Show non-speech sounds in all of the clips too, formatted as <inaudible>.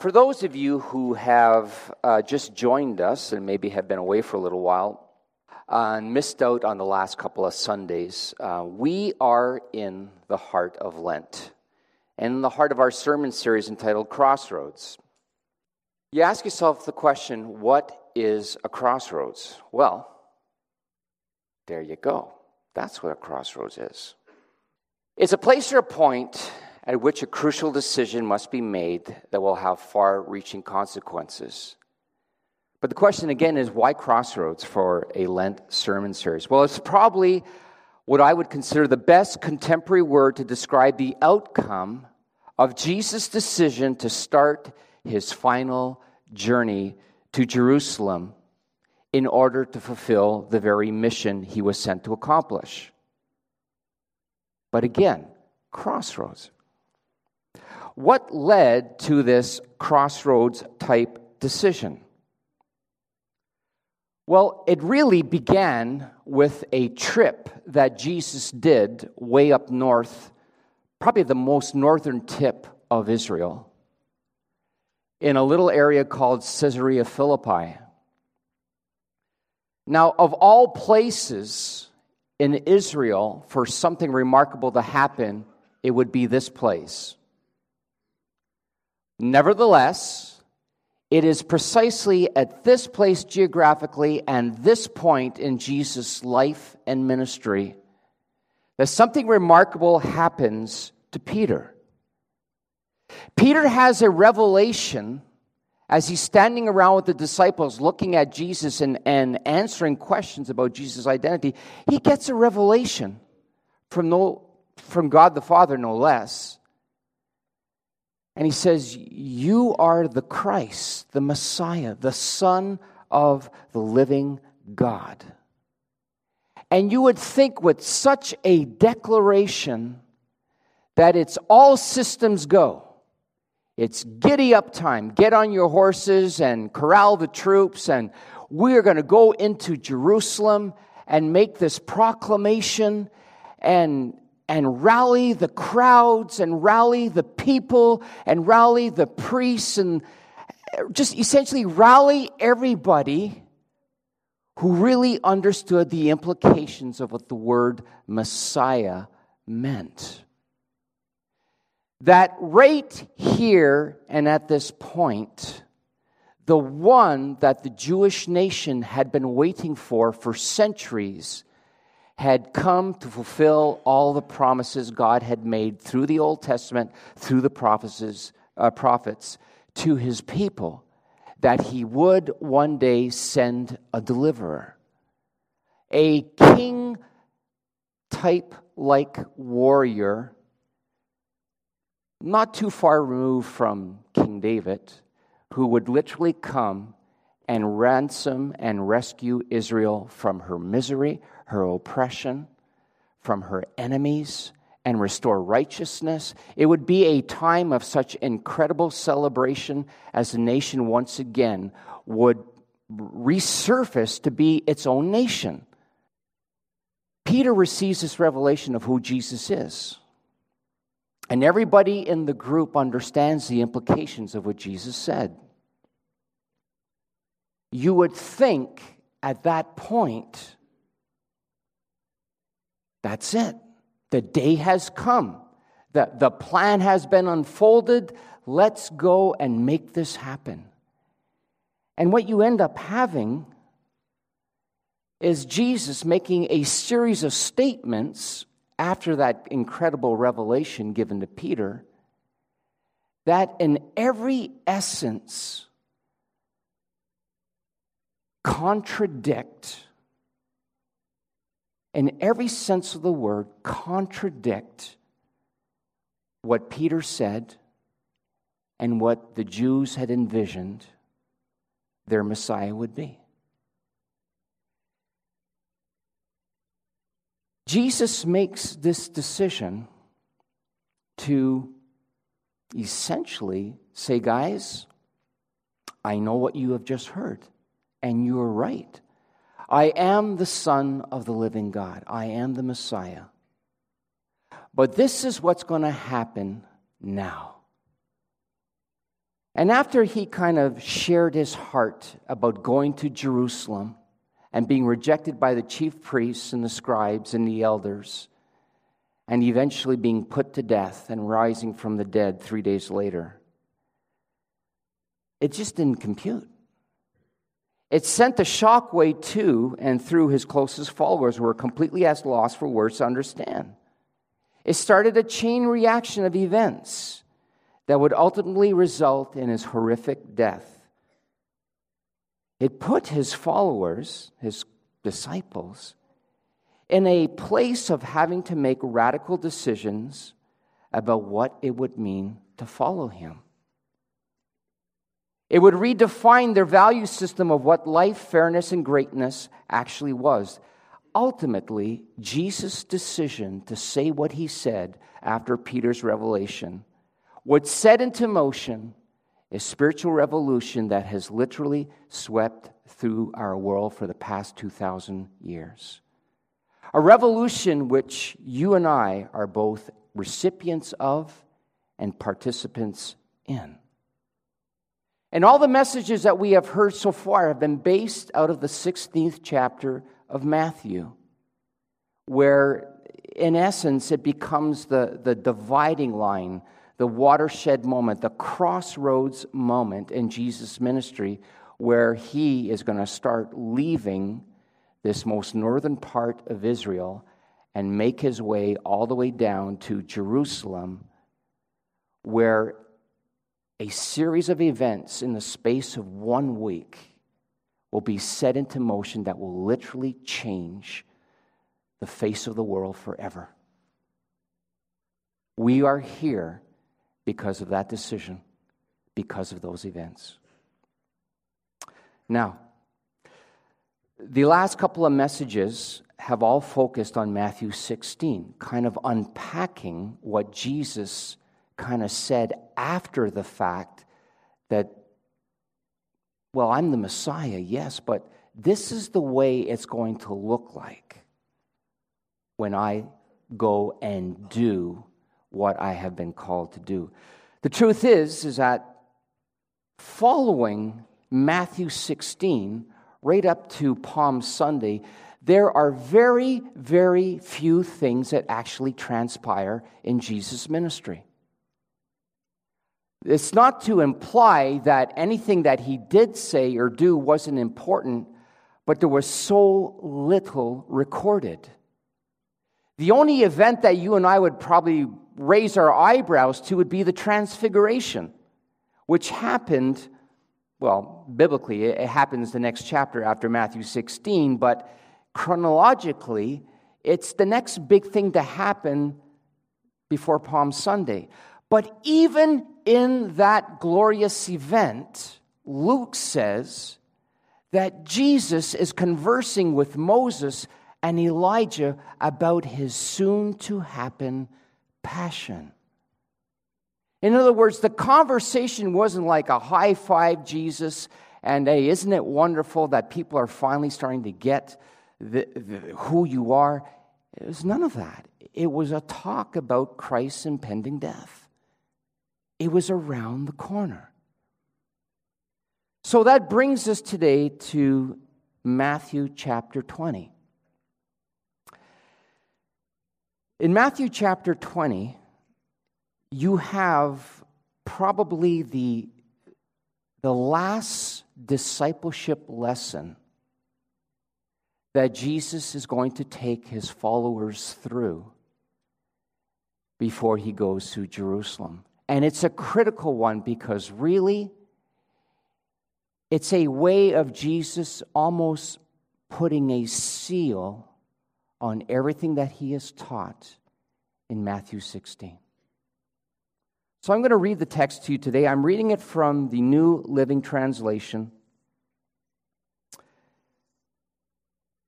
For those of you who have uh, just joined us and maybe have been away for a little while uh, and missed out on the last couple of Sundays, uh, we are in the heart of Lent and in the heart of our sermon series entitled Crossroads. You ask yourself the question what is a crossroads? Well, there you go. That's what a crossroads is. It's a place or a point at which a crucial decision must be made that will have far reaching consequences. But the question again is why crossroads for a Lent sermon series? Well, it's probably what I would consider the best contemporary word to describe the outcome of Jesus' decision to start his final journey to Jerusalem in order to fulfill the very mission he was sent to accomplish. But again, crossroads. What led to this crossroads type decision? Well, it really began with a trip that Jesus did way up north, probably the most northern tip of Israel, in a little area called Caesarea Philippi. Now, of all places in Israel for something remarkable to happen, it would be this place. Nevertheless, it is precisely at this place geographically and this point in Jesus' life and ministry that something remarkable happens to Peter. Peter has a revelation as he's standing around with the disciples looking at Jesus and, and answering questions about Jesus' identity. He gets a revelation from, no, from God the Father, no less and he says, You are the Christ, the Messiah, the Son of the living God. And you would think with such a declaration that it's all systems go. It's giddy up time. Get on your horses and corral the troops, and we're going to go into Jerusalem and make this proclamation and and rally the crowds and rally the people and rally the priests and just essentially rally everybody who really understood the implications of what the word Messiah meant. That right here and at this point, the one that the Jewish nation had been waiting for for centuries had come to fulfill all the promises God had made through the Old Testament, through the prophecies, uh, prophets, to his people, that he would one day send a deliverer, a king type like warrior, not too far removed from King David, who would literally come and ransom and rescue Israel from her misery, her oppression from her enemies and restore righteousness. It would be a time of such incredible celebration as the nation once again would resurface to be its own nation. Peter receives this revelation of who Jesus is. And everybody in the group understands the implications of what Jesus said. You would think at that point that's it. The day has come. The, the plan has been unfolded. Let's go and make this happen. And what you end up having is Jesus making a series of statements after that incredible revelation given to Peter that, in every essence, contradict in every sense of the word, contradict what Peter said and what the Jews had envisioned their Messiah would be. Jesus makes this decision to essentially say, guys, I know what you have just heard, and you are right. I am the Son of the living God. I am the Messiah. But this is what's going to happen now. And after he kind of shared his heart about going to Jerusalem and being rejected by the chief priests and the scribes and the elders, and eventually being put to death and rising from the dead three days later, it just didn't compute. It sent a shockwave to and through his closest followers who were completely at loss for words to understand. It started a chain reaction of events that would ultimately result in his horrific death. It put his followers, his disciples, in a place of having to make radical decisions about what it would mean to follow him. It would redefine their value system of what life, fairness, and greatness actually was. Ultimately, Jesus' decision to say what he said after Peter's revelation would set into motion a spiritual revolution that has literally swept through our world for the past 2,000 years. A revolution which you and I are both recipients of and participants in. And all the messages that we have heard so far have been based out of the 16th chapter of Matthew, where in essence it becomes the, the dividing line, the watershed moment, the crossroads moment in Jesus' ministry, where he is going to start leaving this most northern part of Israel and make his way all the way down to Jerusalem, where a series of events in the space of one week will be set into motion that will literally change the face of the world forever. We are here because of that decision, because of those events. Now, the last couple of messages have all focused on Matthew 16, kind of unpacking what Jesus kind of said after the fact that, well, I'm the Messiah, yes, but this is the way it's going to look like when I go and do what I have been called to do. The truth is, is that following Matthew 16, right up to Palm Sunday, there are very, very few things that actually transpire in Jesus' ministry. It's not to imply that anything that he did say or do wasn't important, but there was so little recorded. The only event that you and I would probably raise our eyebrows to would be the transfiguration, which happened, well, biblically, it happens the next chapter after Matthew 16, but chronologically, it's the next big thing to happen before Palm Sunday. But even in that glorious event, Luke says that Jesus is conversing with Moses and Elijah about his soon to happen passion. In other words, the conversation wasn't like a high five Jesus and hey, isn't it wonderful that people are finally starting to get the, the, who you are? It was none of that. It was a talk about Christ's impending death. It was around the corner. So that brings us today to Matthew chapter 20. In Matthew chapter 20, you have probably the, the last discipleship lesson that Jesus is going to take his followers through before he goes to Jerusalem. And it's a critical one because really, it's a way of Jesus almost putting a seal on everything that he has taught in Matthew 16. So I'm going to read the text to you today. I'm reading it from the New Living Translation.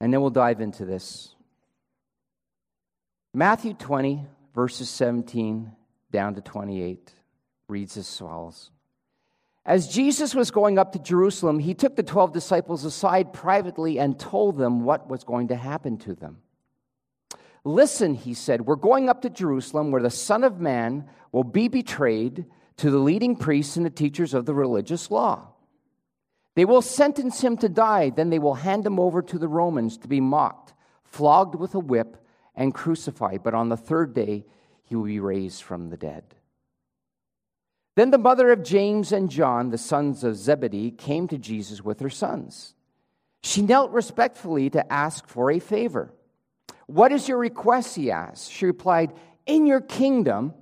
And then we'll dive into this. Matthew 20, verses 17 down to 28 reads as follows As Jesus was going up to Jerusalem, he took the 12 disciples aside privately and told them what was going to happen to them. Listen, he said, we're going up to Jerusalem where the Son of Man will be betrayed to the leading priests and the teachers of the religious law. They will sentence him to die, then they will hand him over to the Romans to be mocked, flogged with a whip, and crucified. But on the third day, he will be raised from the dead. Then the mother of James and John, the sons of Zebedee, came to Jesus with her sons. She knelt respectfully to ask for a favor. What is your request? He asked. She replied, In your kingdom,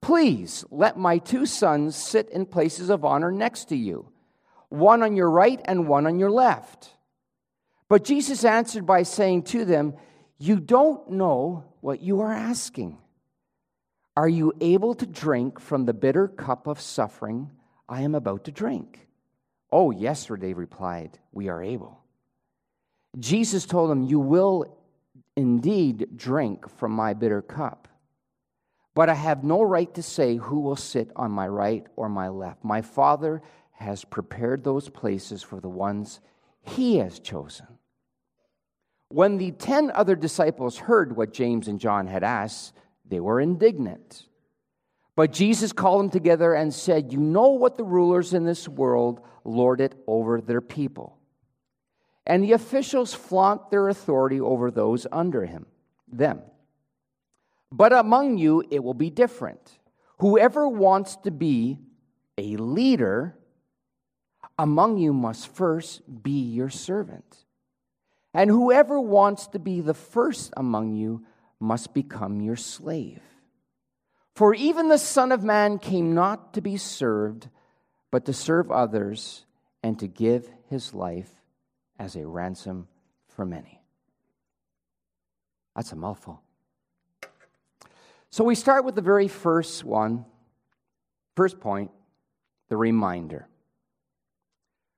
please let my two sons sit in places of honor next to you, one on your right and one on your left. But Jesus answered by saying to them, You don't know what you are asking. Are you able to drink from the bitter cup of suffering I am about to drink? Oh, yes, they replied, We are able. Jesus told them, You will indeed drink from my bitter cup. But I have no right to say who will sit on my right or my left. My Father has prepared those places for the ones he has chosen. When the ten other disciples heard what James and John had asked, they were indignant. But Jesus called them together and said, You know what the rulers in this world lord it over their people. And the officials flaunt their authority over those under him, them. But among you it will be different. Whoever wants to be a leader among you must first be your servant. And whoever wants to be the first among you must become your slave. For even the Son of Man came not to be served, but to serve others and to give his life as a ransom for many. That's a mouthful. So we start with the very first one, first point, the reminder.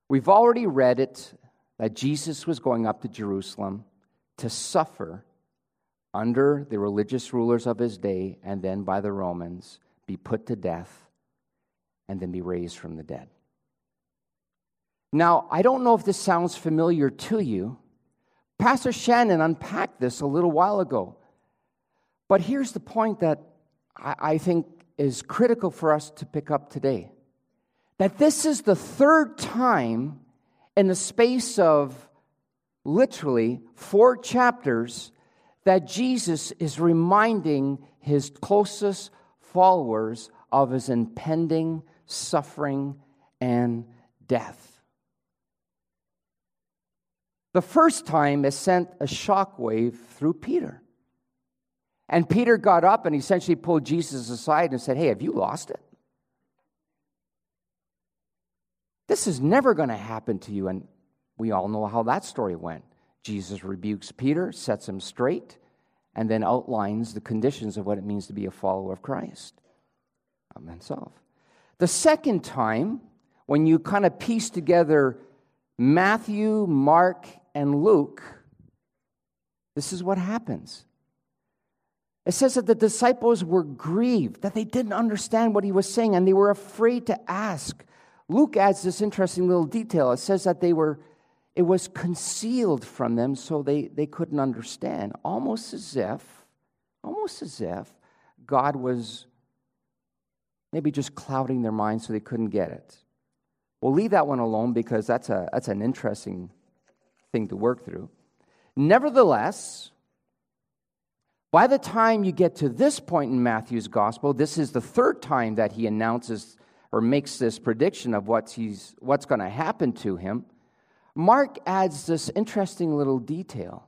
We've already read it that Jesus was going up to Jerusalem to suffer under the religious rulers of his day and then by the Romans, be put to death, and then be raised from the dead. Now, I don't know if this sounds familiar to you. Pastor Shannon unpacked this a little while ago. But here's the point that I think is critical for us to pick up today that this is the third time in the space of literally four chapters that Jesus is reminding his closest followers of his impending suffering and death. The first time it sent a shockwave through Peter. And Peter got up and essentially pulled Jesus aside and said, Hey, have you lost it? This is never going to happen to you. And we all know how that story went. Jesus rebukes Peter, sets him straight, and then outlines the conditions of what it means to be a follower of Christ. Um, himself. The second time, when you kind of piece together Matthew, Mark, and Luke, this is what happens. It says that the disciples were grieved, that they didn't understand what he was saying, and they were afraid to ask. Luke adds this interesting little detail. It says that they were, it was concealed from them so they, they couldn't understand, almost as if, almost as if God was maybe just clouding their minds so they couldn't get it. We'll leave that one alone because that's, a, that's an interesting thing to work through. Nevertheless, by the time you get to this point in Matthew's gospel, this is the third time that he announces or makes this prediction of what's, he's, what's going to happen to him. Mark adds this interesting little detail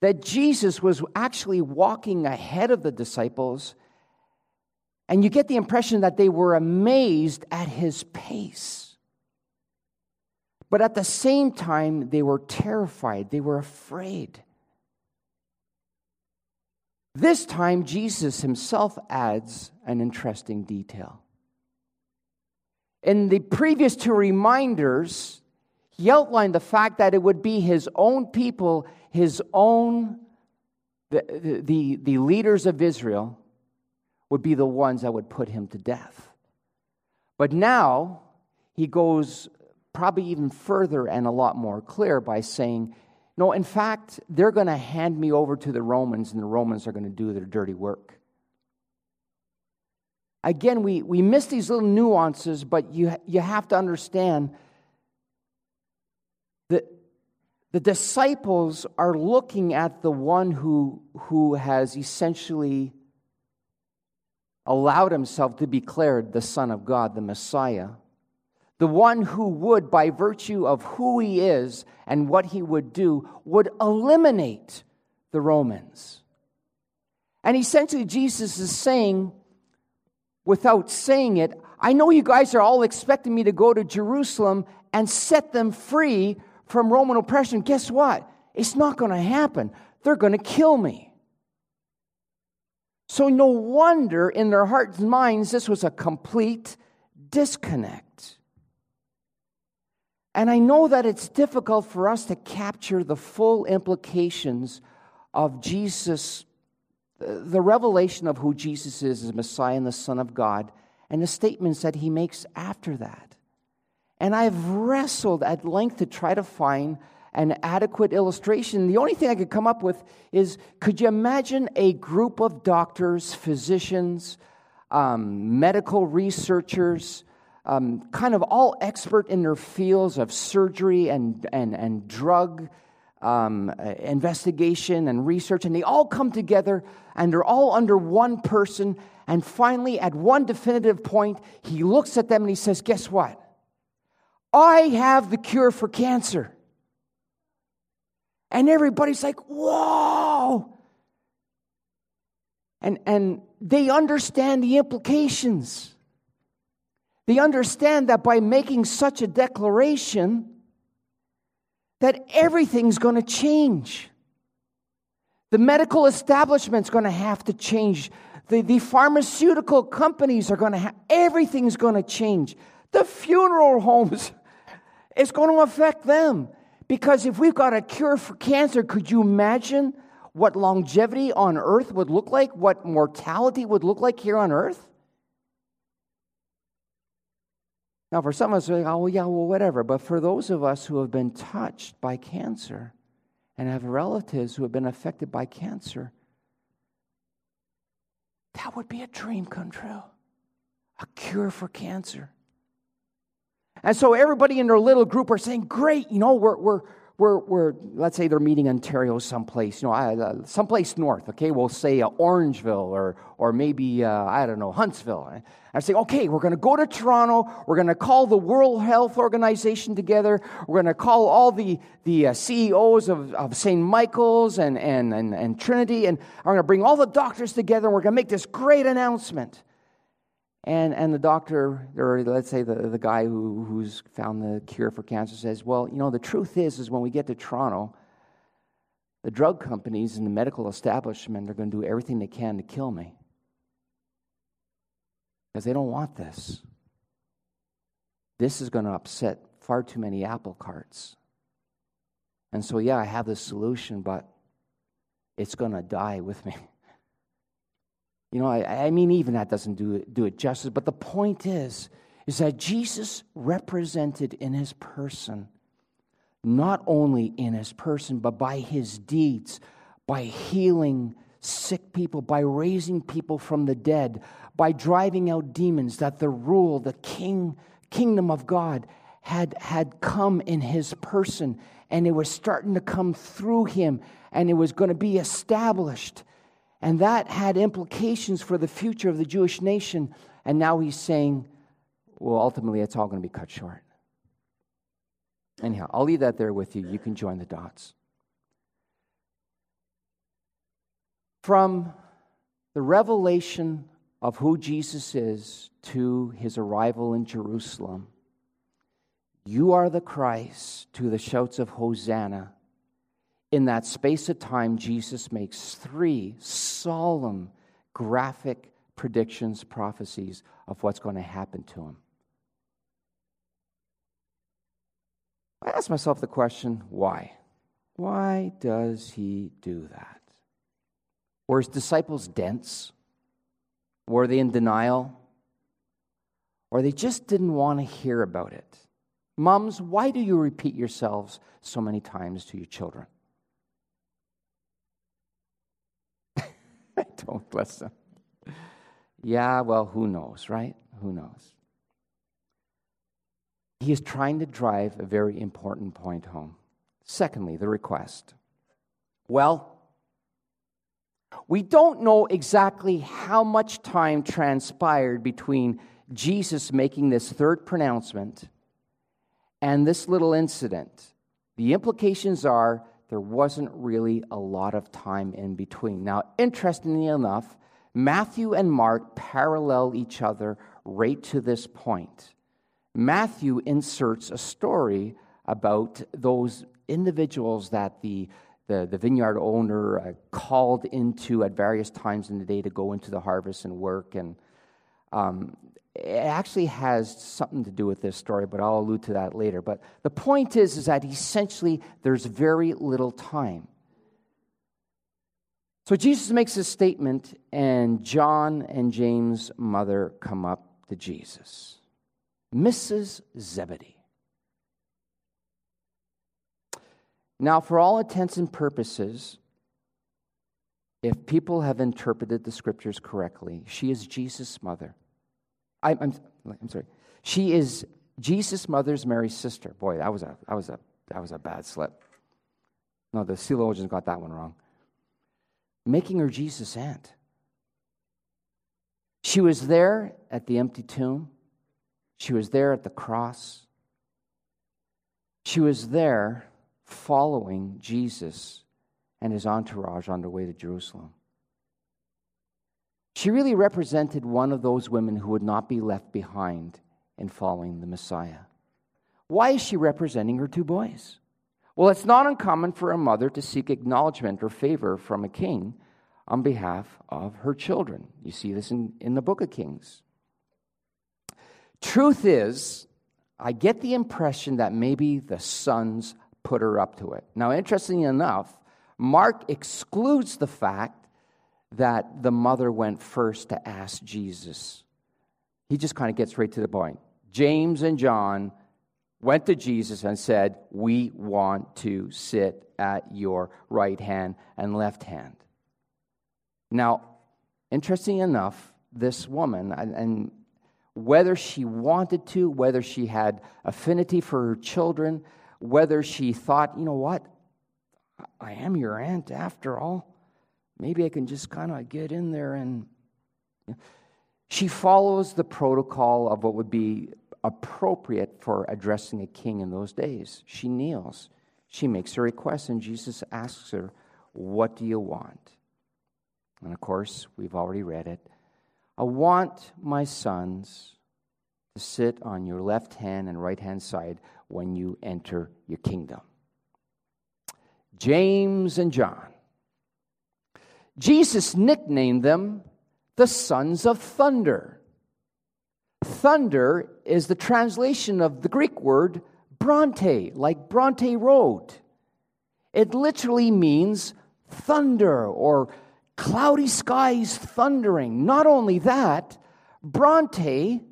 that Jesus was actually walking ahead of the disciples, and you get the impression that they were amazed at his pace. But at the same time, they were terrified, they were afraid. This time, Jesus himself adds an interesting detail. In the previous two reminders, he outlined the fact that it would be his own people, his own, the, the, the leaders of Israel, would be the ones that would put him to death. But now he goes probably even further and a lot more clear by saying, no, in fact, they're going to hand me over to the Romans, and the Romans are going to do their dirty work. again, we, we miss these little nuances, but you, you have to understand that the disciples are looking at the one who, who has essentially allowed himself to be declared the Son of God, the Messiah. The one who would, by virtue of who he is and what he would do, would eliminate the Romans. And essentially, Jesus is saying, without saying it, I know you guys are all expecting me to go to Jerusalem and set them free from Roman oppression. Guess what? It's not going to happen. They're going to kill me. So, no wonder in their hearts and minds this was a complete disconnect. And I know that it's difficult for us to capture the full implications of Jesus uh, the revelation of who Jesus is as Messiah and the Son of God, and the statements that he makes after that. And I've wrestled at length to try to find an adequate illustration. The only thing I could come up with is could you imagine a group of doctors, physicians, um, medical researchers, um, kind of all expert in their fields of surgery and, and, and drug um, investigation and research, and they all come together and they're all under one person. And finally, at one definitive point, he looks at them and he says, Guess what? I have the cure for cancer. And everybody's like, Whoa! And, and they understand the implications. They understand that by making such a declaration, that everything's going to change. The medical establishment's going to have to change. The, the pharmaceutical companies are going to have, everything's going to change. The funeral homes, it's going to affect them. Because if we've got a cure for cancer, could you imagine what longevity on earth would look like? What mortality would look like here on earth? Now, for some of us, like, oh, yeah, well, whatever. But for those of us who have been touched by cancer and have relatives who have been affected by cancer, that would be a dream come true a cure for cancer. And so everybody in their little group are saying, Great, you know, we're, we're, we're, we're, let's say they're meeting Ontario someplace, you know, uh, someplace north, okay? We'll say uh, Orangeville or, or maybe, uh, I don't know, Huntsville. And I say, okay, we're going to go to Toronto. We're going to call the World Health Organization together. We're going to call all the, the uh, CEOs of, of St. Michael's and, and, and, and Trinity, and we're going to bring all the doctors together, and we're going to make this great announcement. And, and the doctor, or let's say the, the guy who, who's found the cure for cancer, says, Well, you know, the truth is, is when we get to Toronto, the drug companies and the medical establishment are going to do everything they can to kill me. Because they don't want this. This is going to upset far too many apple carts. And so, yeah, I have this solution, but it's going to die with me. You know, I, I mean, even that doesn't do it, do it justice. But the point is, is that Jesus represented in his person, not only in his person, but by his deeds, by healing sick people, by raising people from the dead, by driving out demons, that the rule, the king, kingdom of God had, had come in his person, and it was starting to come through him, and it was going to be established. And that had implications for the future of the Jewish nation. And now he's saying, well, ultimately, it's all going to be cut short. Anyhow, I'll leave that there with you. You can join the dots. From the revelation of who Jesus is to his arrival in Jerusalem, you are the Christ, to the shouts of Hosanna in that space of time, Jesus makes three solemn, graphic predictions, prophecies of what's going to happen to him. I ask myself the question why? Why does he do that? Were his disciples dense? Were they in denial? Or they just didn't want to hear about it? Moms, why do you repeat yourselves so many times to your children? <laughs> don't listen. Yeah, well, who knows, right? Who knows? He is trying to drive a very important point home. Secondly, the request. Well, we don't know exactly how much time transpired between Jesus making this third pronouncement and this little incident. The implications are there wasn't really a lot of time in between. Now, interestingly enough, Matthew and Mark parallel each other right to this point. Matthew inserts a story about those individuals that the, the, the vineyard owner uh, called into at various times in the day to go into the harvest and work. And um, it actually has something to do with this story, but I'll allude to that later. But the point is, is that essentially there's very little time. So Jesus makes a statement, and John and James' mother come up to Jesus. Mrs. Zebedee. Now, for all intents and purposes, if people have interpreted the scriptures correctly, she is Jesus' mother. I, I'm, I'm sorry. She is Jesus' mother's Mary's sister. Boy, that was a, that was a, that was a bad slip. No, the theologians got that one wrong. Making her Jesus' aunt. She was there at the empty tomb. She was there at the cross. She was there following Jesus and his entourage on their way to Jerusalem. She really represented one of those women who would not be left behind in following the Messiah. Why is she representing her two boys? Well, it's not uncommon for a mother to seek acknowledgement or favor from a king on behalf of her children. You see this in, in the book of Kings. Truth is, I get the impression that maybe the sons put her up to it. Now, interestingly enough, Mark excludes the fact that the mother went first to ask Jesus. He just kind of gets right to the point. James and John went to Jesus and said, We want to sit at your right hand and left hand. Now, interesting enough, this woman, and, and whether she wanted to, whether she had affinity for her children, whether she thought, you know what, I am your aunt after all maybe I can just kind of get in there and. She follows the protocol of what would be appropriate for addressing a king in those days. She kneels. She makes a request, and Jesus asks her, What do you want? And of course, we've already read it. I want my sons to sit on your left hand and right hand side when you enter your kingdom. James and John Jesus nicknamed them the sons of thunder. Thunder is the translation of the Greek word Bronte, like Bronte Road. It literally means thunder or cloudy skies thundering. Not only that, Bronte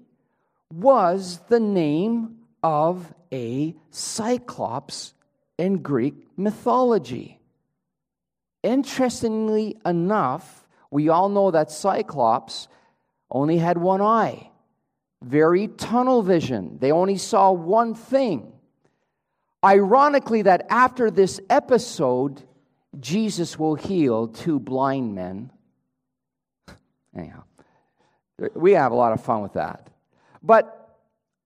was the name of a cyclops in Greek mythology. Interestingly enough, we all know that Cyclops only had one eye, very tunnel vision. They only saw one thing. Ironically, that after this episode, Jesus will heal two blind men. <laughs> Anyhow, we have a lot of fun with that. But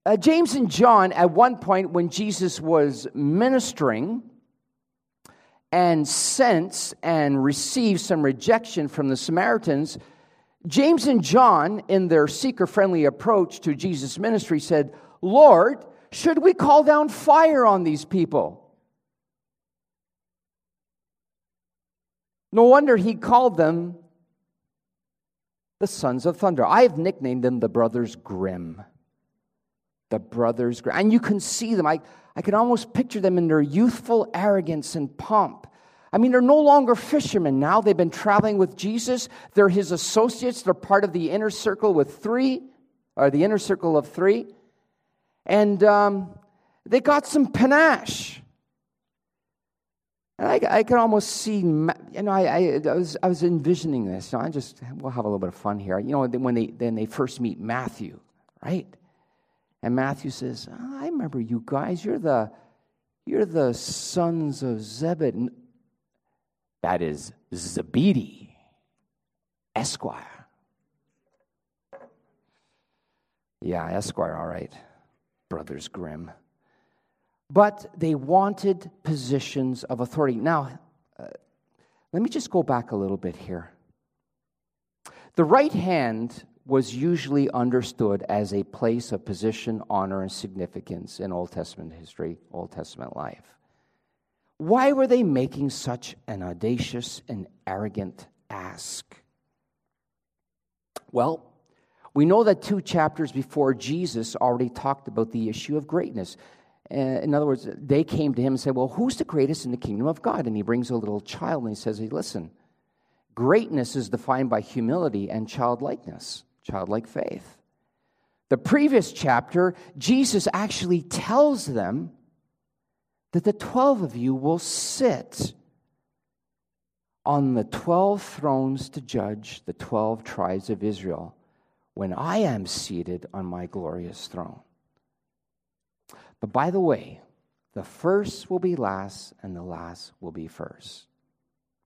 uh, James and John, at one point when Jesus was ministering, and sense and receive some rejection from the Samaritans, James and John, in their seeker friendly approach to Jesus' ministry, said, Lord, should we call down fire on these people? No wonder he called them the sons of thunder. I have nicknamed them the brothers Grimm. The brothers And you can see them. I, I can almost picture them in their youthful arrogance and pomp. I mean, they're no longer fishermen now. They've been traveling with Jesus. They're his associates. They're part of the inner circle with three, or the inner circle of three. And um, they got some panache. And I, I could almost see, you know, I, I, was, I was envisioning this. You know, I just, we'll have a little bit of fun here. You know, when they, then they first meet Matthew, right? And Matthew says, I remember you guys. You're the, you're the sons of Zebed. That is Zebedee, Esquire. Yeah, Esquire, all right. Brothers Grimm. But they wanted positions of authority. Now, uh, let me just go back a little bit here. The right hand was usually understood as a place of position, honor, and significance in Old Testament history, Old Testament life. Why were they making such an audacious and arrogant ask? Well, we know that two chapters before Jesus already talked about the issue of greatness. Uh, in other words, they came to him and said, Well, who's the greatest in the kingdom of God? And he brings a little child and he says, Hey, listen, greatness is defined by humility and childlikeness, childlike faith. The previous chapter, Jesus actually tells them that the 12 of you will sit on the 12 thrones to judge the 12 tribes of Israel when I am seated on my glorious throne. But by the way, the first will be last, and the last will be first.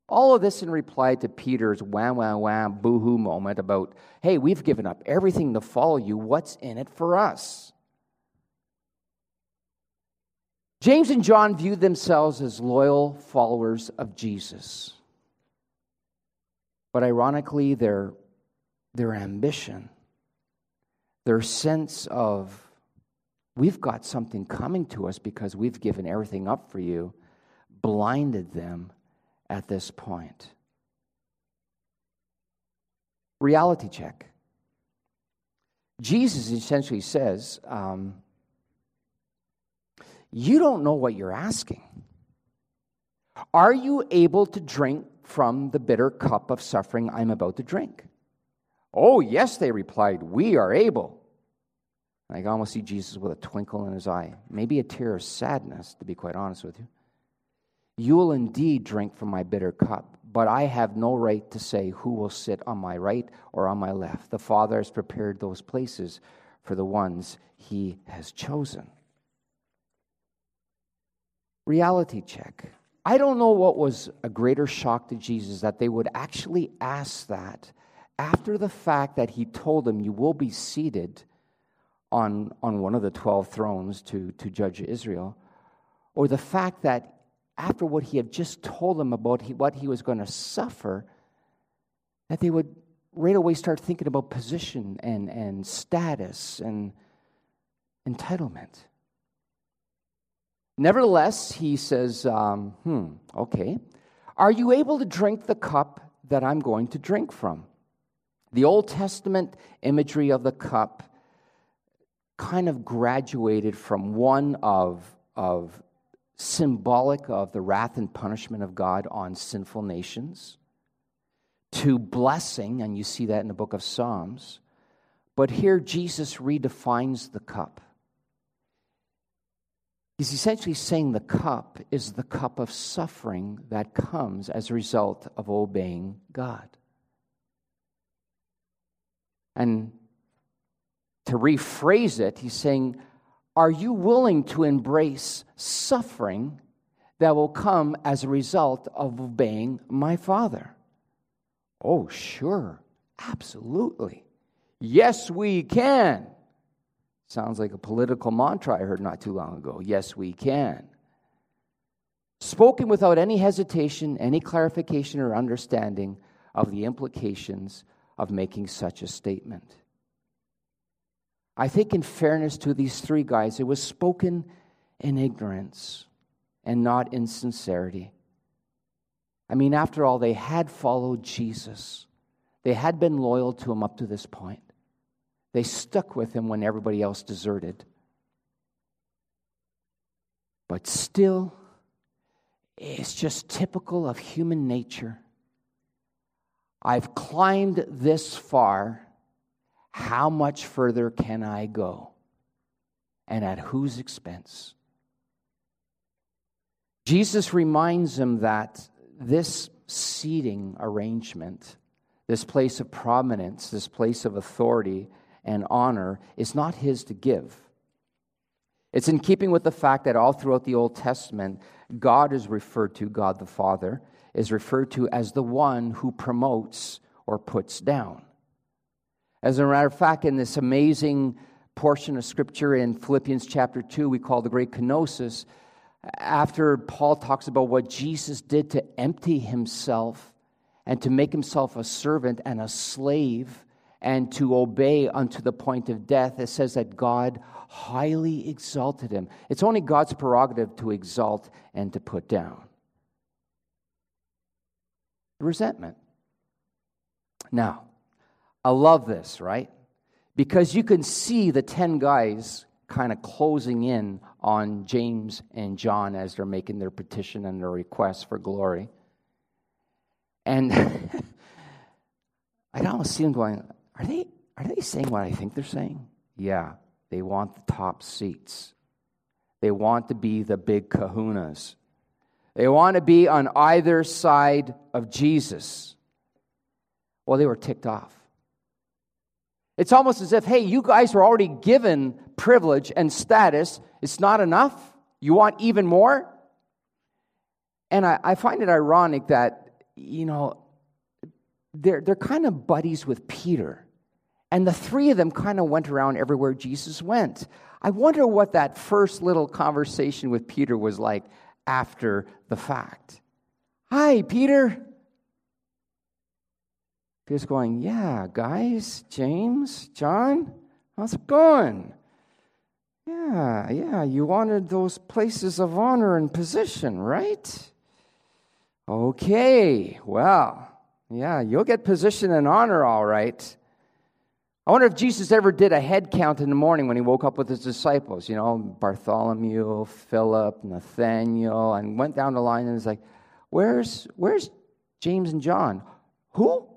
All of this in reply to Peter's wham, wham, wham, boo hoo moment about, hey, we've given up everything to follow you. What's in it for us? James and John viewed themselves as loyal followers of Jesus. But ironically, their, their ambition their sense of, we've got something coming to us because we've given everything up for you, blinded them at this point. Reality check. Jesus essentially says, um, You don't know what you're asking. Are you able to drink from the bitter cup of suffering I'm about to drink? Oh, yes, they replied, We are able. I can almost see Jesus with a twinkle in his eye, maybe a tear of sadness, to be quite honest with you. You will indeed drink from my bitter cup, but I have no right to say who will sit on my right or on my left. The Father has prepared those places for the ones he has chosen. Reality check. I don't know what was a greater shock to Jesus that they would actually ask that after the fact that he told them, You will be seated on, on one of the 12 thrones to, to judge Israel, or the fact that after what he had just told them about what he was going to suffer, that they would right away start thinking about position and, and status and entitlement. Nevertheless, he says, um, hmm, okay. Are you able to drink the cup that I'm going to drink from? The Old Testament imagery of the cup kind of graduated from one of, of symbolic of the wrath and punishment of God on sinful nations to blessing, and you see that in the book of Psalms. But here Jesus redefines the cup. He's essentially saying the cup is the cup of suffering that comes as a result of obeying God. And to rephrase it, he's saying, Are you willing to embrace suffering that will come as a result of obeying my Father? Oh, sure, absolutely. Yes, we can. Sounds like a political mantra I heard not too long ago. Yes, we can. Spoken without any hesitation, any clarification, or understanding of the implications of making such a statement. I think, in fairness to these three guys, it was spoken in ignorance and not in sincerity. I mean, after all, they had followed Jesus, they had been loyal to him up to this point. They stuck with him when everybody else deserted. But still, it's just typical of human nature. I've climbed this far how much further can I go? And at whose expense? Jesus reminds him that this seating arrangement, this place of prominence, this place of authority and honor, is not his to give. It's in keeping with the fact that all throughout the Old Testament, God is referred to, God the Father, is referred to as the one who promotes or puts down. As a matter of fact, in this amazing portion of scripture in Philippians chapter 2, we call the great kenosis, after Paul talks about what Jesus did to empty himself and to make himself a servant and a slave and to obey unto the point of death, it says that God highly exalted him. It's only God's prerogative to exalt and to put down. Resentment. Now, I love this, right? Because you can see the 10 guys kind of closing in on James and John as they're making their petition and their request for glory. And <laughs> I almost see them going, are they, are they saying what I think they're saying? Yeah, they want the top seats. They want to be the big kahunas. They want to be on either side of Jesus. Well, they were ticked off. It's almost as if, hey, you guys were already given privilege and status. It's not enough. You want even more? And I, I find it ironic that, you know, they're, they're kind of buddies with Peter. And the three of them kind of went around everywhere Jesus went. I wonder what that first little conversation with Peter was like after the fact. Hi, Peter. Peter's going, Yeah, guys, James, John, how's it going? Yeah, yeah, you wanted those places of honor and position, right? Okay, well, yeah, you'll get position and honor all right. I wonder if Jesus ever did a head count in the morning when he woke up with his disciples, you know, Bartholomew, Philip, Nathaniel, and went down the line and was like, Where's where's James and John? Who?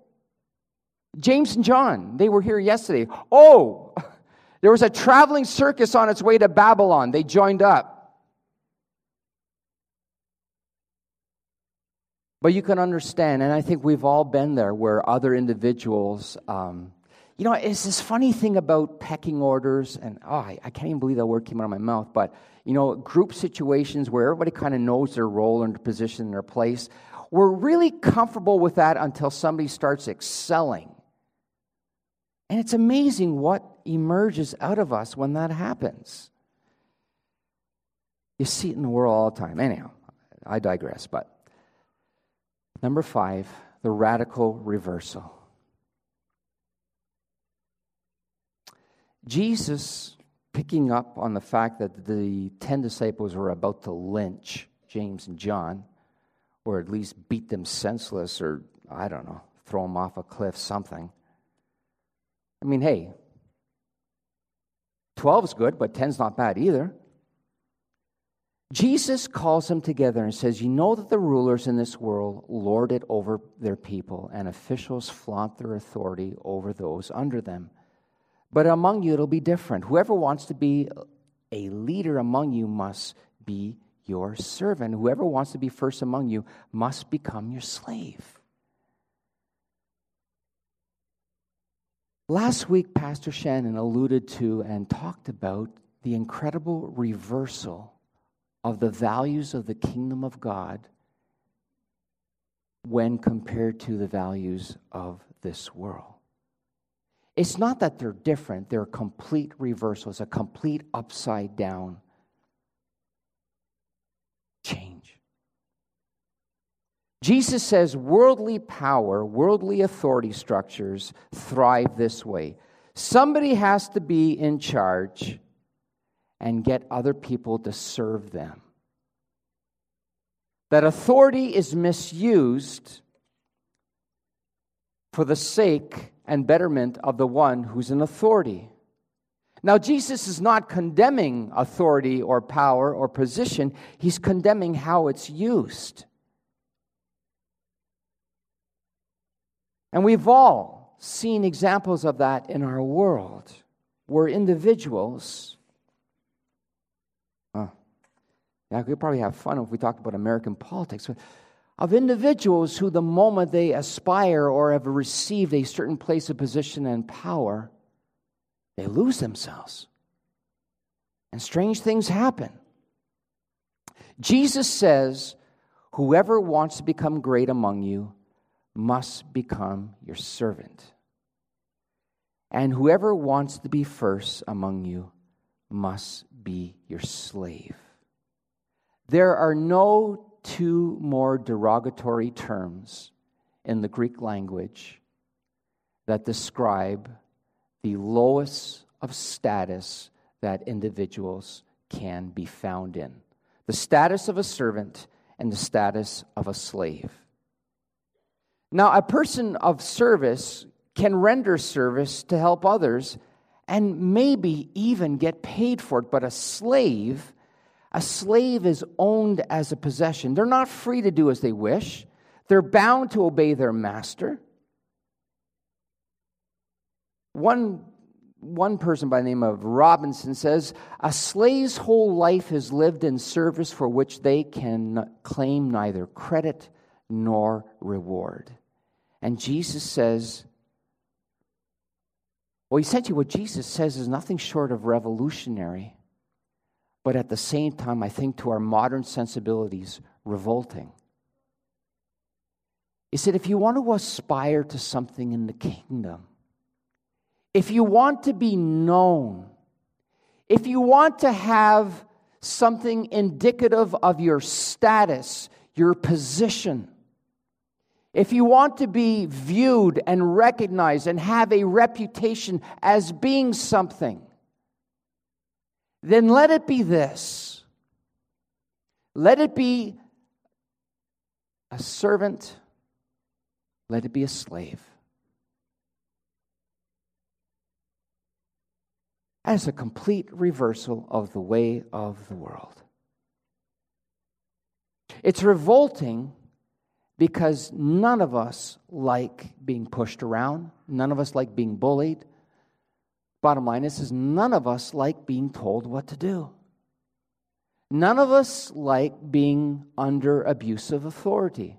James and John, they were here yesterday. Oh, <laughs> there was a traveling circus on its way to Babylon. They joined up. But you can understand, and I think we've all been there where other individuals, um, you know, it's this funny thing about pecking orders, and oh, I, I, can't even believe that word came out of my mouth, but, you know, group situations where everybody kind of knows their role and their position and their place. We're really comfortable with that until somebody starts excelling. And it's amazing what emerges out of us when that happens. You see it in the world all the time. Anyhow, I digress. But number five, the radical reversal. Jesus, picking up on the fact that the 10 disciples were about to lynch James and John, or at least beat them senseless, or I don't know, throw them off a cliff, something. I mean, hey, 12 is good, but 10 is not bad either. Jesus calls them together and says, You know that the rulers in this world lord it over their people, and officials flaunt their authority over those under them. But among you, it'll be different. Whoever wants to be a leader among you must be your servant. Whoever wants to be first among you must become your slave. Last week, Pastor Shannon alluded to and talked about the incredible reversal of the values of the kingdom of God when compared to the values of this world. It's not that they're different, they're a complete reversal, it's a complete upside down change. Jesus says worldly power, worldly authority structures thrive this way. Somebody has to be in charge and get other people to serve them. That authority is misused for the sake and betterment of the one who's in authority. Now, Jesus is not condemning authority or power or position, he's condemning how it's used. And we've all seen examples of that in our world where individuals, Yeah, we probably have fun if we talked about American politics. But of individuals who, the moment they aspire or have received a certain place of position and power, they lose themselves. And strange things happen. Jesus says, Whoever wants to become great among you must become your servant. And whoever wants to be first among you must be your slave. There are no two more derogatory terms in the Greek language that describe the lowest of status that individuals can be found in the status of a servant and the status of a slave. Now, a person of service can render service to help others and maybe even get paid for it, but a slave, a slave is owned as a possession. They're not free to do as they wish. They're bound to obey their master. One, one person by the name of Robinson says a slave's whole life is lived in service for which they can claim neither credit nor reward. And Jesus says, well, essentially, what Jesus says is nothing short of revolutionary, but at the same time, I think to our modern sensibilities, revolting. He said, if you want to aspire to something in the kingdom, if you want to be known, if you want to have something indicative of your status, your position, if you want to be viewed and recognized and have a reputation as being something, then let it be this. Let it be a servant, let it be a slave. As a complete reversal of the way of the world. It's revolting because none of us like being pushed around, none of us like being bullied. Bottom line is, is none of us like being told what to do. None of us like being under abusive authority.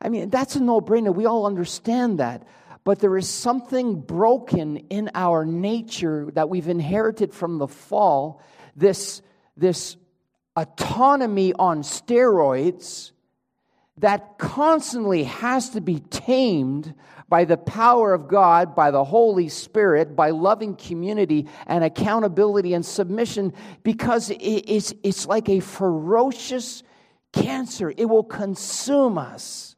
I mean, that's a no brainer. We all understand that. But there is something broken in our nature that we've inherited from the fall this, this autonomy on steroids that constantly has to be tamed by the power of God, by the Holy Spirit, by loving community and accountability and submission, because it's, it's like a ferocious cancer. It will consume us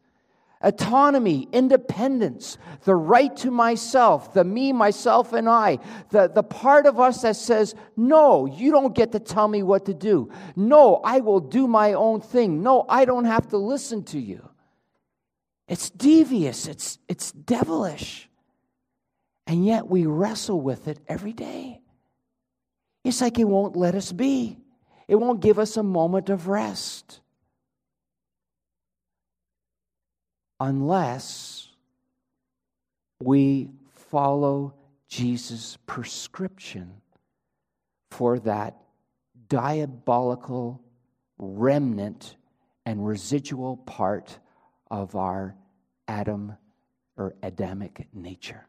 autonomy, independence, the right to myself, the me, myself, and I, the, the part of us that says, No, you don't get to tell me what to do. No, I will do my own thing. No, I don't have to listen to you. It's devious, it's, it's devilish. And yet we wrestle with it every day. It's like it won't let us be, it won't give us a moment of rest. Unless we follow Jesus' prescription for that diabolical remnant and residual part of our Adam or Adamic nature.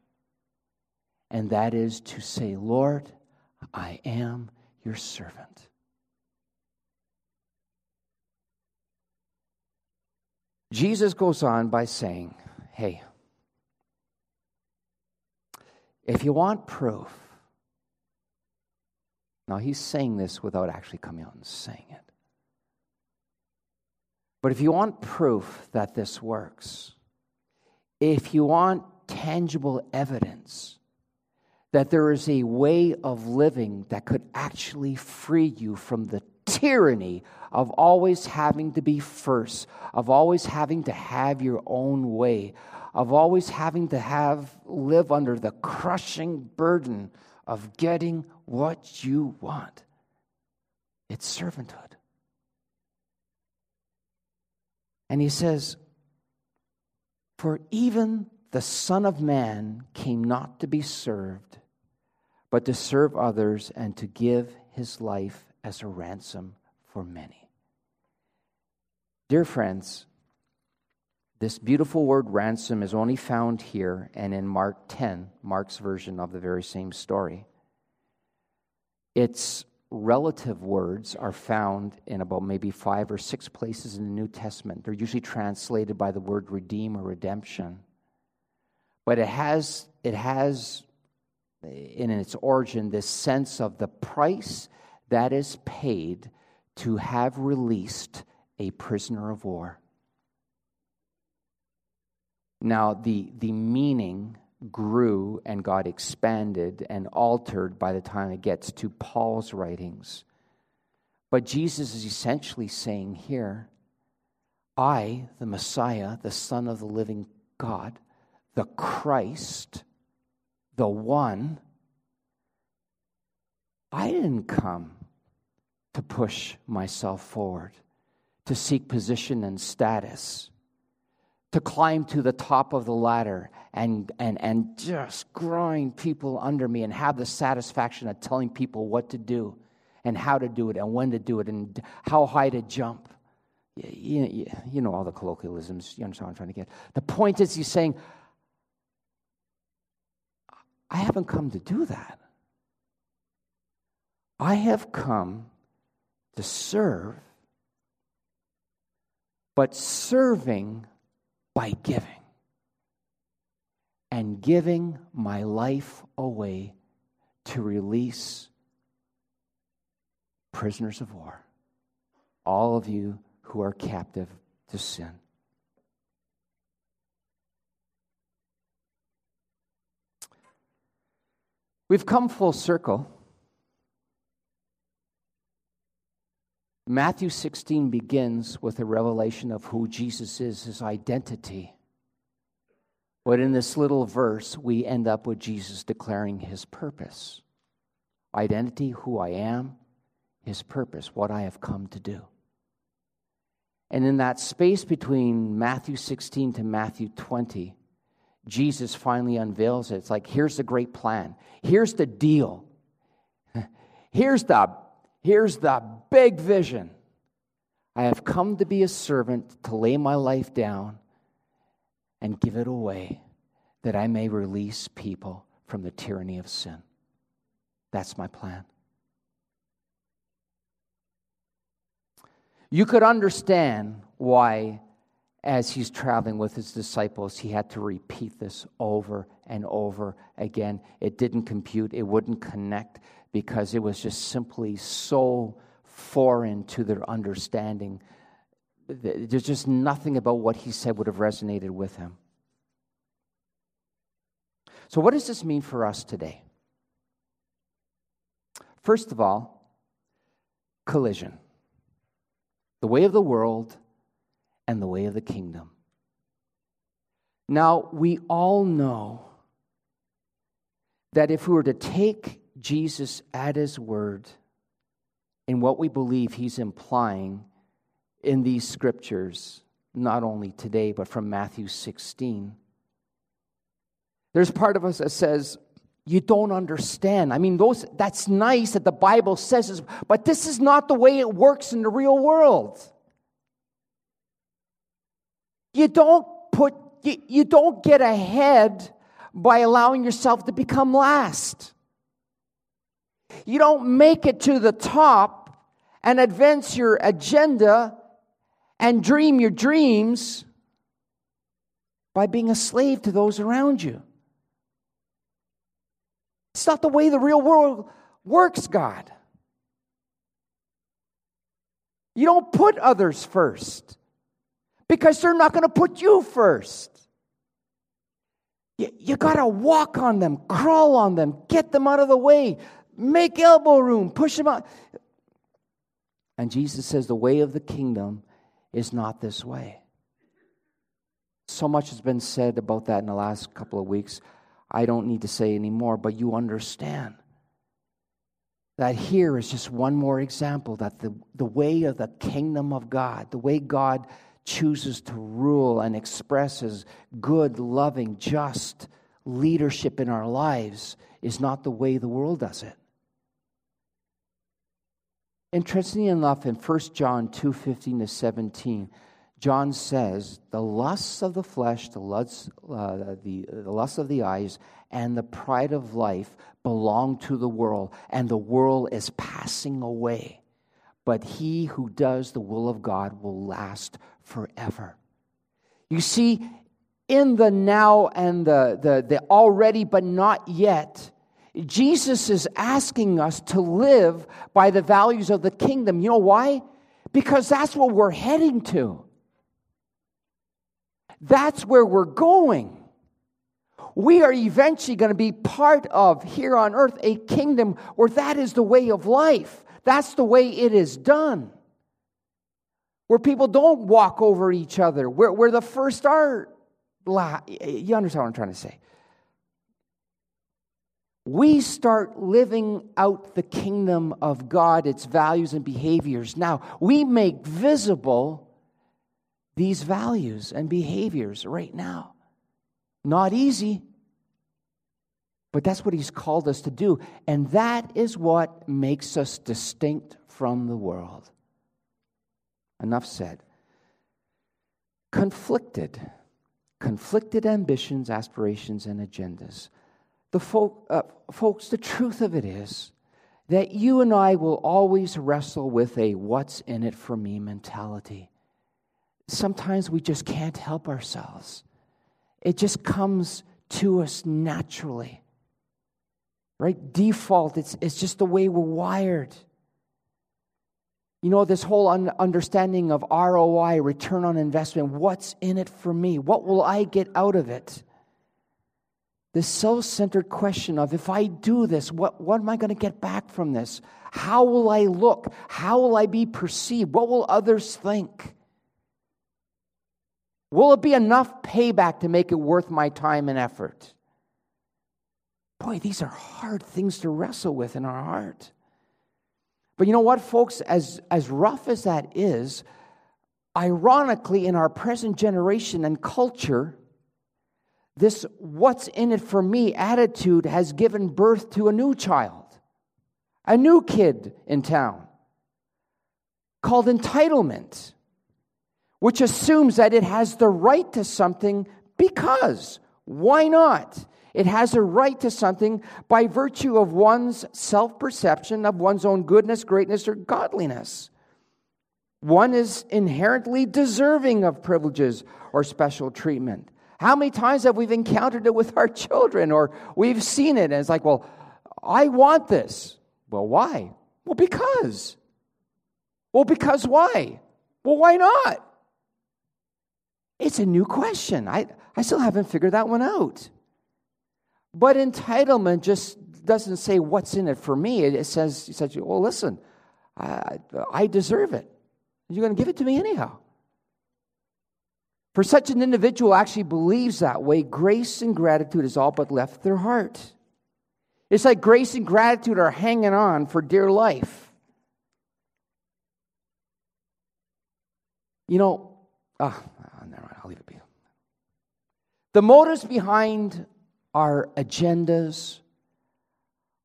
And that is to say, Lord, I am your servant. Jesus goes on by saying, Hey, if you want proof, now he's saying this without actually coming out and saying it. But if you want proof that this works, if you want tangible evidence that there is a way of living that could actually free you from the tyranny of always having to be first, of always having to have your own way, of always having to have live under the crushing burden of getting what you want. It's servanthood. And he says, For even the Son of Man came not to be served, but to serve others and to give his life as a ransom for many. Dear friends, this beautiful word ransom is only found here and in Mark 10, Mark's version of the very same story. Its relative words are found in about maybe five or six places in the New Testament. They're usually translated by the word redeem or redemption. But it has, it has in its origin this sense of the price that is paid to have released a prisoner of war. Now, the, the meaning grew and got expanded and altered by the time it gets to Paul's writings. But Jesus is essentially saying here, I, the Messiah, the Son of the living God, the Christ, the one, I didn't come to push myself forward, to seek position and status, to climb to the top of the ladder and, and, and just grind people under me and have the satisfaction of telling people what to do and how to do it and when to do it and how high to jump. You, you, you know all the colloquialisms. You understand what I'm trying to get. The point is, he's saying, I haven't come to do that. I have come to serve, but serving by giving. And giving my life away to release prisoners of war, all of you who are captive to sin. We've come full circle. Matthew 16 begins with a revelation of who Jesus is, his identity. But in this little verse, we end up with Jesus declaring his purpose identity, who I am, his purpose, what I have come to do. And in that space between Matthew 16 to Matthew 20, Jesus finally unveils it. It's like, here's the great plan. Here's the deal. <laughs> Here's the, here's the big vision. I have come to be a servant to lay my life down and give it away that I may release people from the tyranny of sin. That's my plan. You could understand why as he's traveling with his disciples, he had to repeat this over and over again. It didn't compute, it wouldn't connect because it was just simply so foreign to their understanding. There's just nothing about what he said would have resonated with him. So, what does this mean for us today? First of all, collision. The way of the world and the way of the kingdom. Now, we all know that if we were to take Jesus at his word in what we believe he's implying in these scriptures, not only today, but from Matthew 16, there's part of us that says, you don't understand. I mean, those, that's nice that the Bible says this, but this is not the way it works in the real world. You don't put you, you don't get ahead by allowing yourself to become last. You don't make it to the top and advance your agenda and dream your dreams by being a slave to those around you. It's not the way the real world works, God. You don't put others first because they're not going to put you first. You, you got to walk on them, crawl on them, get them out of the way, make elbow room, push them out. And Jesus says the way of the kingdom is not this way. So much has been said about that in the last couple of weeks. I don't need to say anymore, but you understand that here is just one more example that the, the way of the kingdom of God, the way God chooses to rule and expresses good, loving, just leadership in our lives is not the way the world does it. Interestingly enough, in 1 John 2 15 to 17, John says, The lusts of the flesh, the lusts, uh, the, the lusts of the eyes, and the pride of life belong to the world, and the world is passing away. But he who does the will of God will last forever. You see, in the now and the, the, the already but not yet, Jesus is asking us to live by the values of the kingdom. You know why? Because that's what we're heading to. That's where we're going. We are eventually going to be part of, here on earth, a kingdom where that is the way of life. That's the way it is done. Where people don't walk over each other, where, where the first are. You understand what I'm trying to say? we start living out the kingdom of God, its values and behaviors. Now, we make visible these values and behaviors right now. Not easy, but that's what He's called us to do. And that is what makes us distinct from the world. Enough said. Conflicted. Conflicted ambitions, aspirations, and agendas. The folk, uh, folks, the truth of it is that you and I will always wrestle with a what's in it for me mentality. Sometimes we just can't help ourselves. It just comes to us naturally. Right? Default, it's, it's just the way we're wired. You know, this whole un- understanding of ROI, return on investment, what's in it for me? What will I get out of it? this self centered question of if I do this, what, what am I going to get back from this? How will I look? How will I be perceived? What will others think? Will it be enough payback to make it worth my time and effort? Boy, these are hard things to wrestle with in our heart. But you know what, folks? As, as rough as that is, ironically, in our present generation and culture, this what's in it for me attitude has given birth to a new child, a new kid in town called entitlement, which assumes that it has the right to something because why not? It has a right to something by virtue of one's self perception of one's own goodness, greatness, or godliness. One is inherently deserving of privileges or special treatment. How many times have we encountered it with our children or we've seen it and it's like, well, I want this. Well, why? Well, because. Well, because why? Well, why not? It's a new question. I, I still haven't figured that one out. But entitlement just doesn't say what's in it for me. It says, it says well, listen, I, I deserve it. You're going to give it to me anyhow. For such an individual actually believes that way, grace and gratitude is all but left their heart. It's like grace and gratitude are hanging on for dear life. You know, ah, oh, never mind, I'll leave it be. The motives behind our agendas,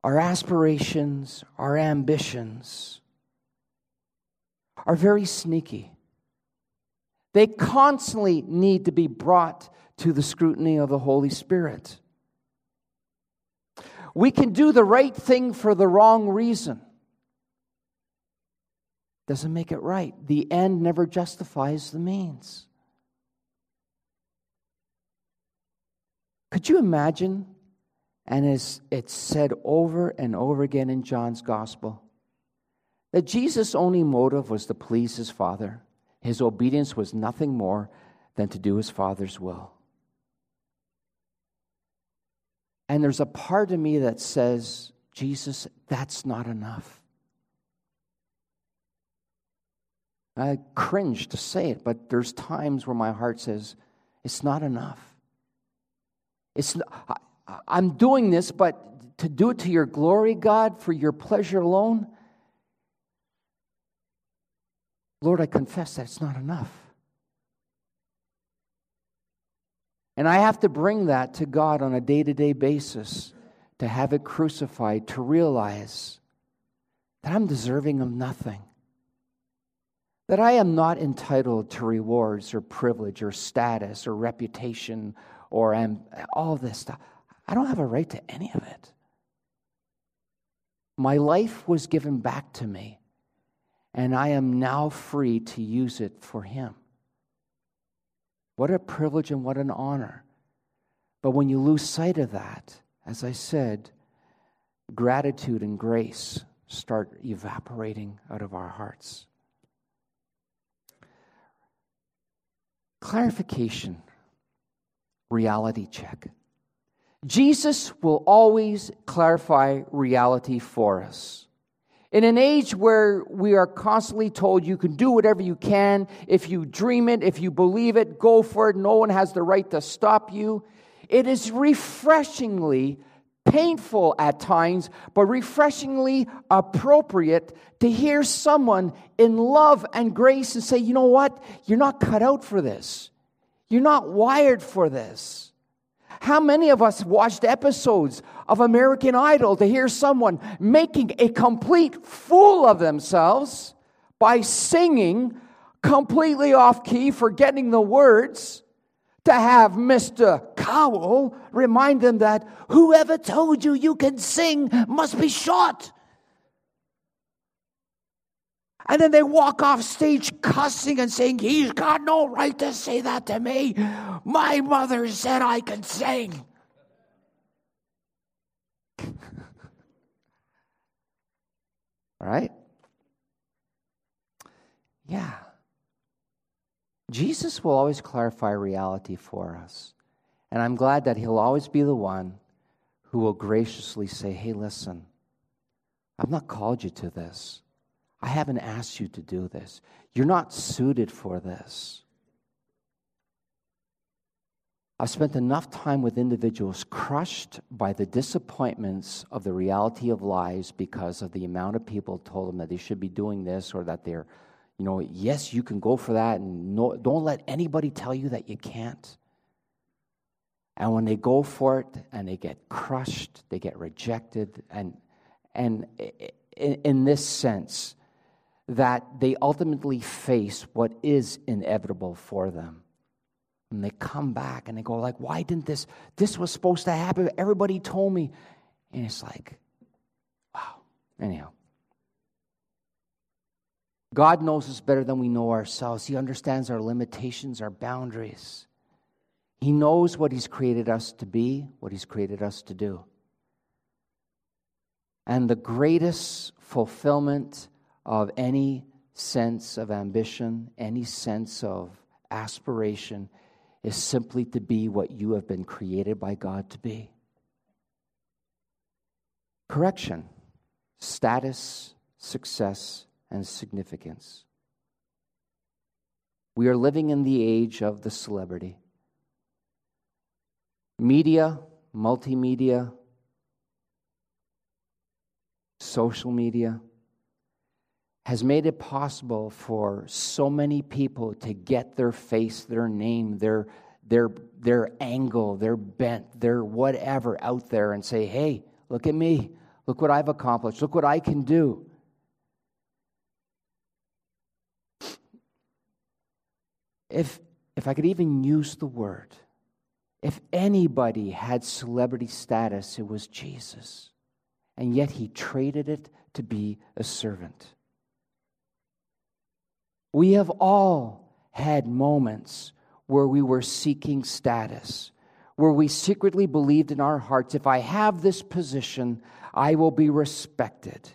our aspirations, our ambitions are very sneaky. They constantly need to be brought to the scrutiny of the Holy Spirit. We can do the right thing for the wrong reason. Doesn't make it right. The end never justifies the means. Could you imagine? And as it's said over and over again in John's gospel, that Jesus' only motive was to please his Father. His obedience was nothing more than to do his Father's will. And there's a part of me that says, Jesus, that's not enough. I cringe to say it, but there's times where my heart says, it's not enough. It's, I'm doing this, but to do it to your glory, God, for your pleasure alone, Lord, I confess that it's not enough. And I have to bring that to God on a day to day basis, to have it crucified, to realize that I'm deserving of nothing, that I am not entitled to rewards or privilege or status or reputation or am, all this stuff. I don't have a right to any of it. My life was given back to me, and I am now free to use it for Him. What a privilege and what an honor. But when you lose sight of that, as I said, gratitude and grace start evaporating out of our hearts. Clarification, reality check. Jesus will always clarify reality for us. In an age where we are constantly told you can do whatever you can, if you dream it, if you believe it, go for it, no one has the right to stop you, it is refreshingly painful at times, but refreshingly appropriate to hear someone in love and grace and say, you know what? You're not cut out for this. You're not wired for this. How many of us watched episodes of American Idol to hear someone making a complete fool of themselves by singing completely off key, forgetting the words? To have Mr. Cowell remind them that whoever told you you can sing must be shot. And then they walk off stage cussing and saying, He's got no right to say that to me. My mother said I could sing. <laughs> All right? Yeah. Jesus will always clarify reality for us. And I'm glad that he'll always be the one who will graciously say, Hey, listen, I've not called you to this. I haven't asked you to do this. You're not suited for this. I've spent enough time with individuals crushed by the disappointments of the reality of lives because of the amount of people told them that they should be doing this or that they're, you know, yes, you can go for that, and no, don't let anybody tell you that you can't. And when they go for it and they get crushed, they get rejected, and and in, in this sense, that they ultimately face what is inevitable for them. And they come back and they go like, "Why didn't this? This was supposed to happen. Everybody told me." And it's like, wow. Anyhow, God knows us better than we know ourselves. He understands our limitations, our boundaries. He knows what He's created us to be, what He's created us to do. And the greatest fulfillment of any sense of ambition, any sense of aspiration, is simply to be what you have been created by God to be. Correction, status, success, and significance. We are living in the age of the celebrity. Media, multimedia, social media, has made it possible for so many people to get their face, their name, their, their, their angle, their bent, their whatever out there and say, hey, look at me. Look what I've accomplished. Look what I can do. If, if I could even use the word, if anybody had celebrity status, it was Jesus. And yet he traded it to be a servant. We have all had moments where we were seeking status, where we secretly believed in our hearts if I have this position, I will be respected.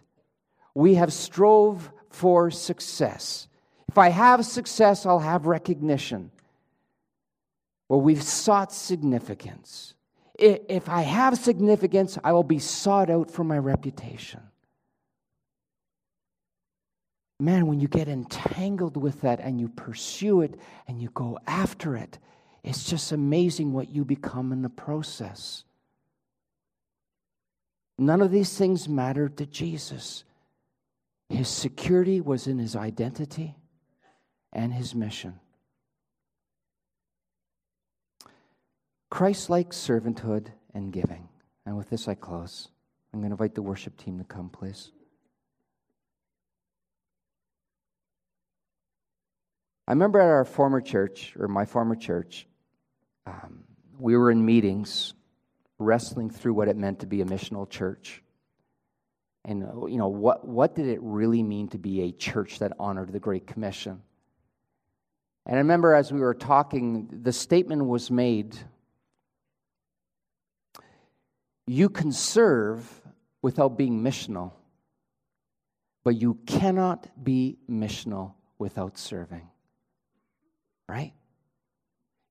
We have strove for success. If I have success, I'll have recognition. Well, we've sought significance. If I have significance, I will be sought out for my reputation man, when you get entangled with that and you pursue it and you go after it, it's just amazing what you become in the process. None of these things mattered to Jesus. His security was in his identity and his mission. Christ like servanthood and giving. And with this, I close. I'm going to invite the worship team to come, please. I remember at our former church, or my former church, um, we were in meetings wrestling through what it meant to be a missional church. And, you know, what, what did it really mean to be a church that honored the Great Commission? And I remember as we were talking, the statement was made you can serve without being missional, but you cannot be missional without serving. Right?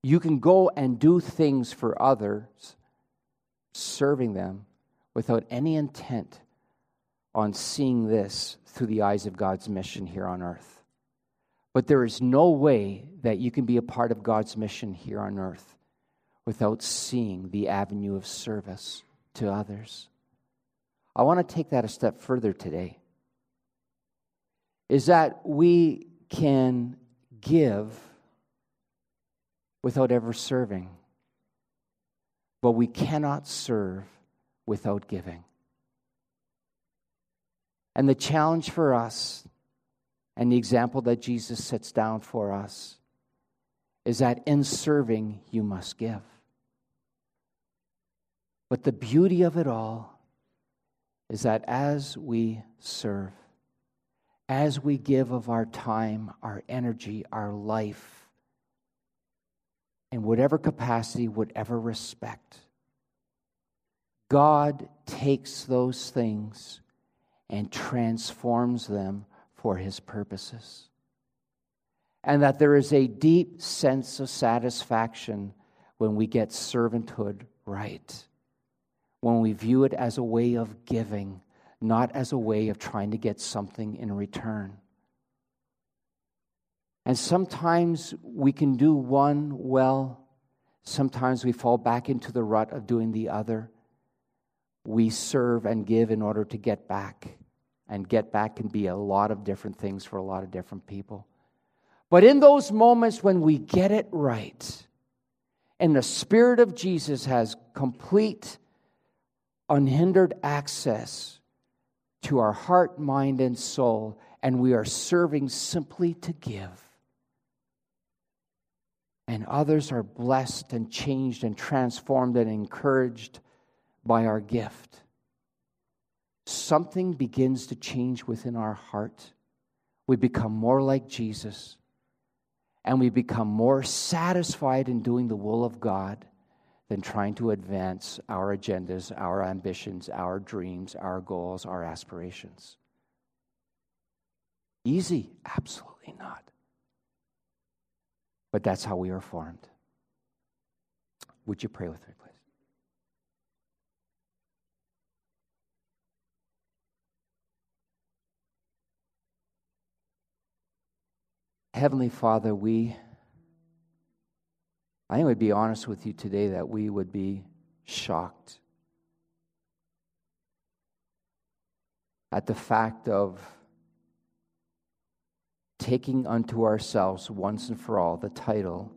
You can go and do things for others, serving them, without any intent on seeing this through the eyes of God's mission here on earth. But there is no way that you can be a part of God's mission here on earth without seeing the avenue of service to others. I want to take that a step further today. Is that we can give without ever serving, but we cannot serve without giving. And the challenge for us, and the example that Jesus sets down for us, is that in serving, you must give. But the beauty of it all is that as we serve, as we give of our time, our energy, our life, in whatever capacity, whatever respect, God takes those things and transforms them for his purposes. And that there is a deep sense of satisfaction when we get servanthood right when we view it as a way of giving, not as a way of trying to get something in return. And sometimes we can do one well, sometimes we fall back into the rut of doing the other. We serve and give in order to get back. And get back can be a lot of different things for a lot of different people. But in those moments when we get it right, and the Spirit of Jesus has complete unhindered access to our heart, mind, and soul, and we are serving simply to give. And others are blessed and changed and transformed and encouraged by our gift. Something begins to change within our heart. We become more like Jesus, and we become more satisfied in doing the will of God than trying to advance our agendas, our ambitions, our dreams, our goals, our aspirations. Easy? Absolutely not. But that's how we are formed. Would you pray with me, please? Heavenly Father, we I think would be honest with you today that we would be shocked at the fact of taking unto ourselves once and for all the title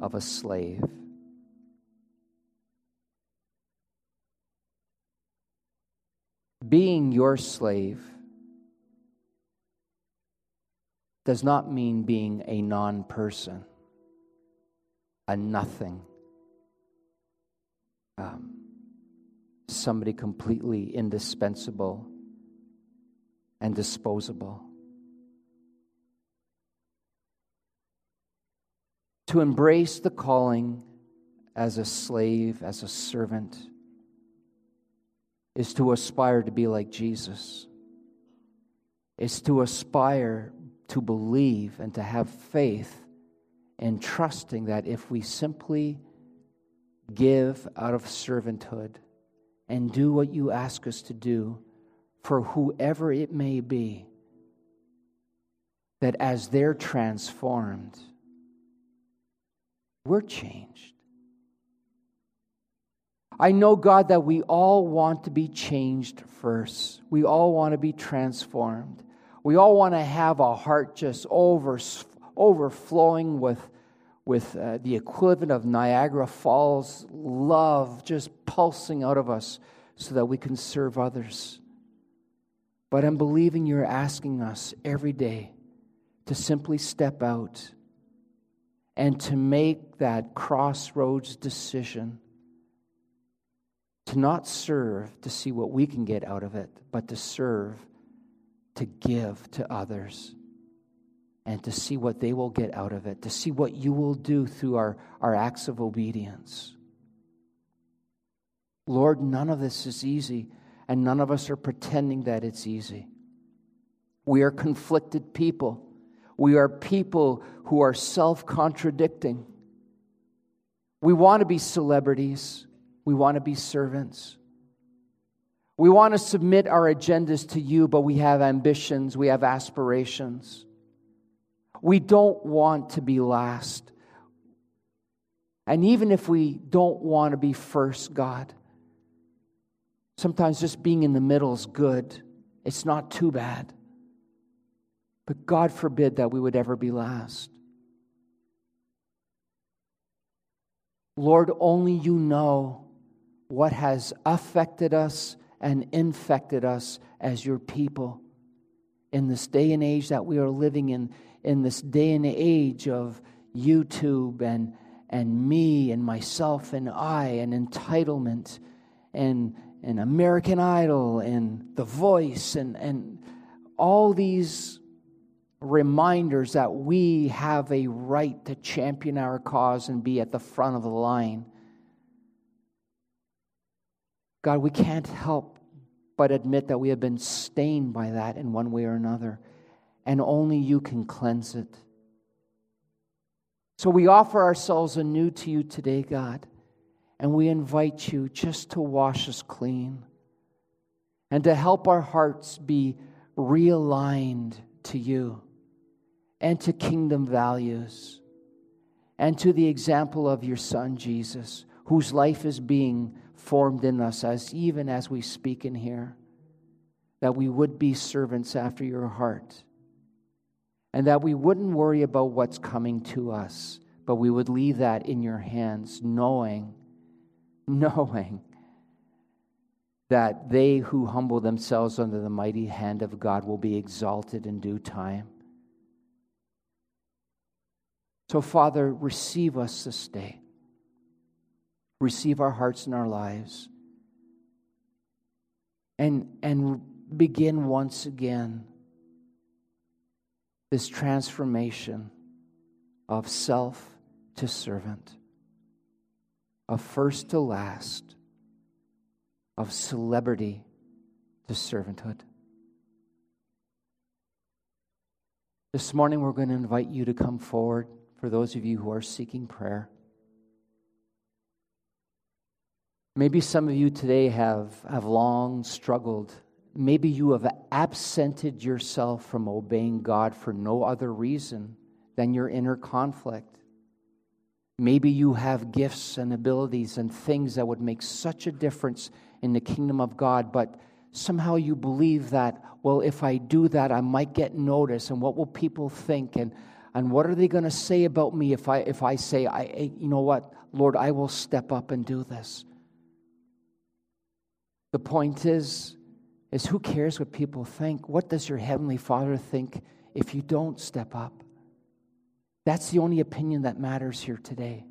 of a slave. Being your slave does not mean being a non person a nothing. Um, somebody completely indispensable and disposable. To embrace the calling as a slave, as a servant, is to aspire to be like Jesus, is to aspire to believe and to have faith and trusting that if we simply give out of servanthood and do what you ask us to do for whoever it may be, that as they're transformed, we're changed. I know, God, that we all want to be changed first. We all want to be transformed. We all want to have a heart just over, overflowing with, with uh, the equivalent of Niagara Falls love just pulsing out of us so that we can serve others. But I'm believing you're asking us every day to simply step out and to make that crossroads decision to not serve to see what we can get out of it, but to serve to give to others and to see what they will get out of it, to see what you will do through our, our acts of obedience. Lord, none of this is easy, and none of us are pretending that it's easy. We are conflicted people. We are people who are self contradicting. We want to be celebrities, we want to be servants. We want to submit our agendas to you, but we have ambitions, we have aspirations. We don't want to be last. And even if we don't want to be first, God, sometimes just being in the middle is good. It's not too bad. But God forbid that we would ever be last. Lord, only you know what has affected us and infected us as your people. In this day and age that we are living in, in this day and age of YouTube and, and me and myself and I and entitlement and, and American Idol and The Voice and, and all these reminders that we have a right to champion our cause and be at the front of the line. God, we can't help but admit that we have been stained by that in one way or another, and only you can cleanse it. So we offer ourselves anew to you today, God, and we invite you just to wash us clean and to help our hearts be realigned to you and to kingdom values and to the example of your Son, Jesus, whose life is being formed in us as even as we speak in here that we would be servants after your heart and that we wouldn't worry about what's coming to us but we would leave that in your hands knowing <laughs> knowing that they who humble themselves under the mighty hand of God will be exalted in due time so father receive us this day. Receive our hearts and our lives. And, and begin once again this transformation of self to servant, of first to last, of celebrity to servanthood. This morning, we're going to invite you to come forward for those of you who are seeking prayer. Maybe some of you today have, have long struggled. Maybe you have absented yourself from obeying God for no other reason than your inner conflict. Maybe you have gifts and abilities and things that would make such a difference in the kingdom of God, but somehow you believe that, well, if I do that, I might get noticed, and what will people think? And, and what are they going to say about me if I, if I say, I, you know what, Lord, I will step up and do this? The point is, is who cares what people think? What does your heavenly Father think if you don't step up? That's the only opinion that matters here today.